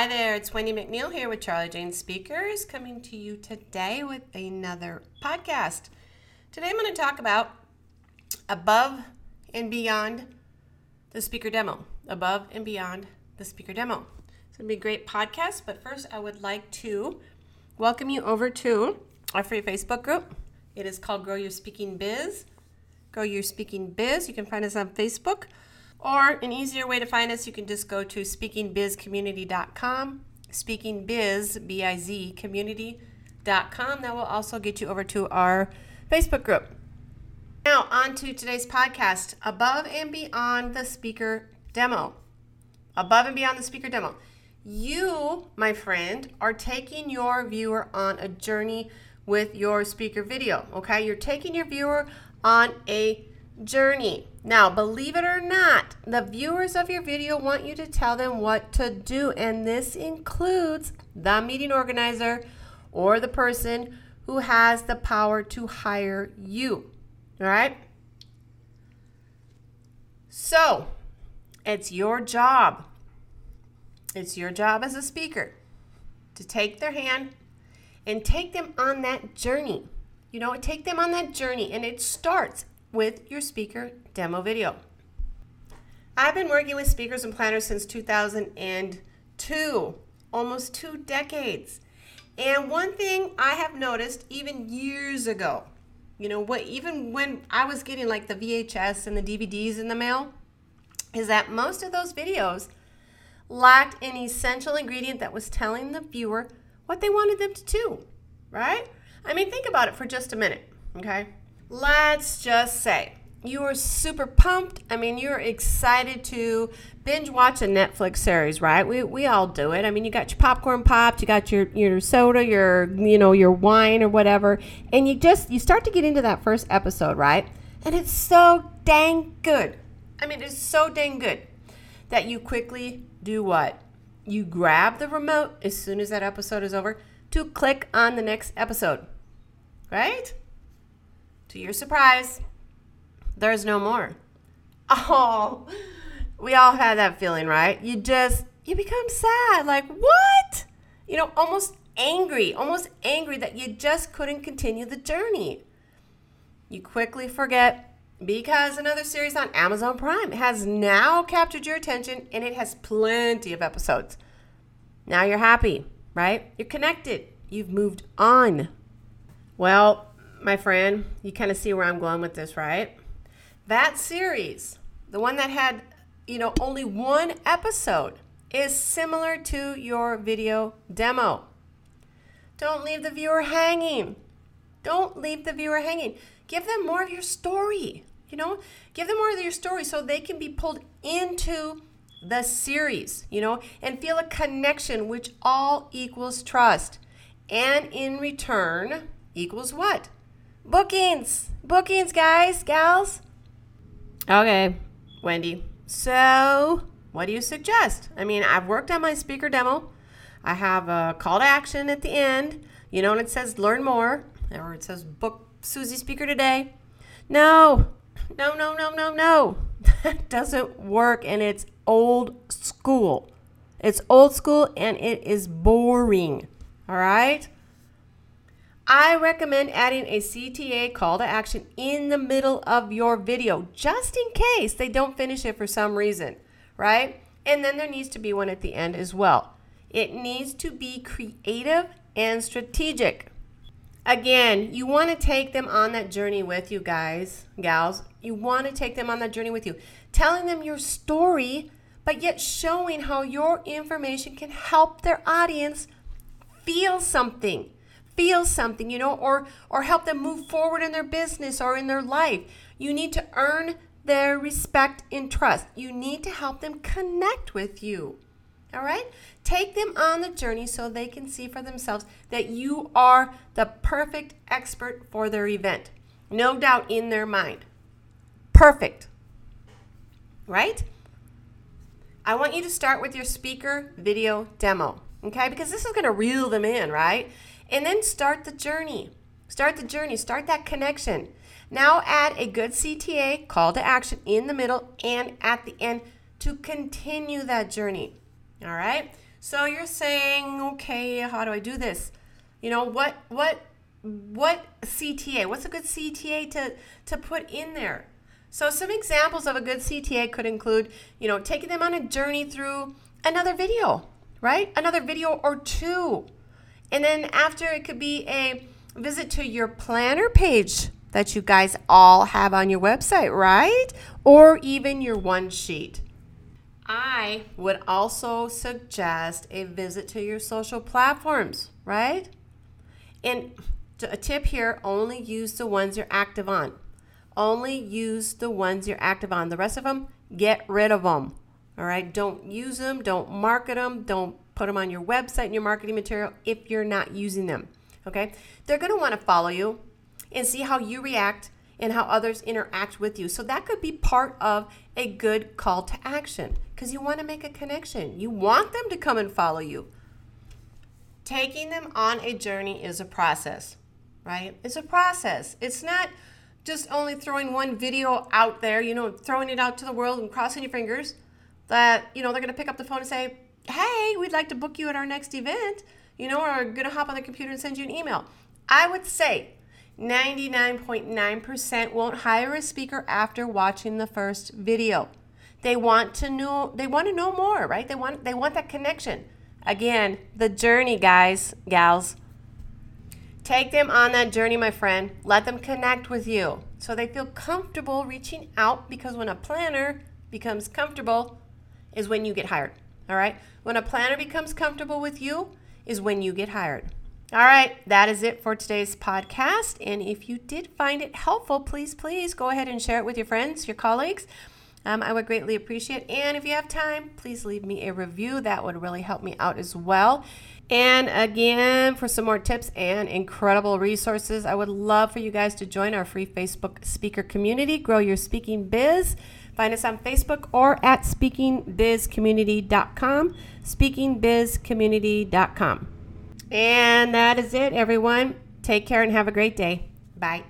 Hi there, it's Wendy McNeil here with Charlie Jane Speakers coming to you today with another podcast. Today I'm going to talk about above and beyond the speaker demo. Above and beyond the speaker demo. It's going to be a great podcast, but first I would like to welcome you over to our free Facebook group. It is called Grow Your Speaking Biz. Grow Your Speaking Biz. You can find us on Facebook. Or an easier way to find us, you can just go to speakingbizcommunity.com, speakingbiz, B-I-Z, community.com. That will also get you over to our Facebook group. Now, on to today's podcast, Above and Beyond the Speaker Demo. Above and Beyond the Speaker Demo. You, my friend, are taking your viewer on a journey with your speaker video, okay? You're taking your viewer on a journey. Now, believe it or not, the viewers of your video want you to tell them what to do, and this includes the meeting organizer or the person who has the power to hire you. All right? So, it's your job. It's your job as a speaker to take their hand and take them on that journey. You know, take them on that journey, and it starts with your speaker demo video. I've been working with speakers and planners since 2002, almost two decades. And one thing I have noticed even years ago, you know, what even when I was getting like the VHS and the DVDs in the mail, is that most of those videos lacked an essential ingredient that was telling the viewer what they wanted them to do, right? I mean, think about it for just a minute, okay? Let's just say you are super pumped. I mean, you're excited to binge watch a Netflix series, right? We, we all do it. I mean, you got your popcorn popped, you got your your soda, your you know your wine or whatever, and you just you start to get into that first episode, right? And it's so dang good. I mean, it's so dang good that you quickly do what? You grab the remote as soon as that episode is over to click on the next episode, right? To your surprise, there's no more. Oh, we all had that feeling, right? You just, you become sad. Like, what? You know, almost angry, almost angry that you just couldn't continue the journey. You quickly forget because another series on Amazon Prime has now captured your attention and it has plenty of episodes. Now you're happy, right? You're connected. You've moved on. Well, my friend, you kind of see where I'm going with this, right? That series, the one that had, you know, only one episode, is similar to your video demo. Don't leave the viewer hanging. Don't leave the viewer hanging. Give them more of your story. You know, give them more of your story so they can be pulled into the series, you know, and feel a connection, which all equals trust. And in return, equals what? Bookings. Bookings, guys, gals. Okay, Wendy. So, what do you suggest? I mean, I've worked on my speaker demo. I have a call to action at the end, you know, and it says learn more, or it says book Susie speaker today. No, no, no, no, no, no. That doesn't work, and it's old school. It's old school and it is boring. All right? I recommend adding a CTA call to action in the middle of your video just in case they don't finish it for some reason, right? And then there needs to be one at the end as well. It needs to be creative and strategic. Again, you want to take them on that journey with you, guys, gals. You want to take them on that journey with you, telling them your story, but yet showing how your information can help their audience feel something feel something, you know, or or help them move forward in their business or in their life. You need to earn their respect and trust. You need to help them connect with you. All right? Take them on the journey so they can see for themselves that you are the perfect expert for their event. No doubt in their mind. Perfect. Right? I want you to start with your speaker video demo, okay? Because this is going to reel them in, right? And then start the journey. Start the journey, start that connection. Now add a good CTA, call to action, in the middle and at the end to continue that journey. All right? So you're saying, okay, how do I do this? You know, what what what CTA? What's a good CTA to to put in there? So some examples of a good CTA could include, you know, taking them on a journey through another video, right? Another video or two. And then after it could be a visit to your planner page that you guys all have on your website, right? Or even your one sheet. I would also suggest a visit to your social platforms, right? And a tip here only use the ones you're active on. Only use the ones you're active on. The rest of them, get rid of them. All right? Don't use them, don't market them, don't put them on your website and your marketing material if you're not using them. Okay? They're going to want to follow you and see how you react and how others interact with you. So that could be part of a good call to action because you want to make a connection. You want them to come and follow you. Taking them on a journey is a process, right? It's a process. It's not just only throwing one video out there, you know, throwing it out to the world and crossing your fingers that, you know, they're going to pick up the phone and say, hey, we'd like to book you at our next event, you know, or going to hop on the computer and send you an email. I would say 99.9% won't hire a speaker after watching the first video. They want to know they want to know more, right? They want they want that connection. Again, the journey, guys, gals. Take them on that journey, my friend. Let them connect with you so they feel comfortable reaching out because when a planner becomes comfortable is when you get hired. All right? When a planner becomes comfortable with you is when you get hired. All right, that is it for today's podcast. And if you did find it helpful, please, please go ahead and share it with your friends, your colleagues. Um, I would greatly appreciate. And if you have time, please leave me a review. That would really help me out as well. And again, for some more tips and incredible resources, I would love for you guys to join our free Facebook speaker community, Grow Your Speaking Biz. Find us on Facebook or at speakingbizcommunity.com, speakingbizcommunity.com. And that is it, everyone. Take care and have a great day. Bye.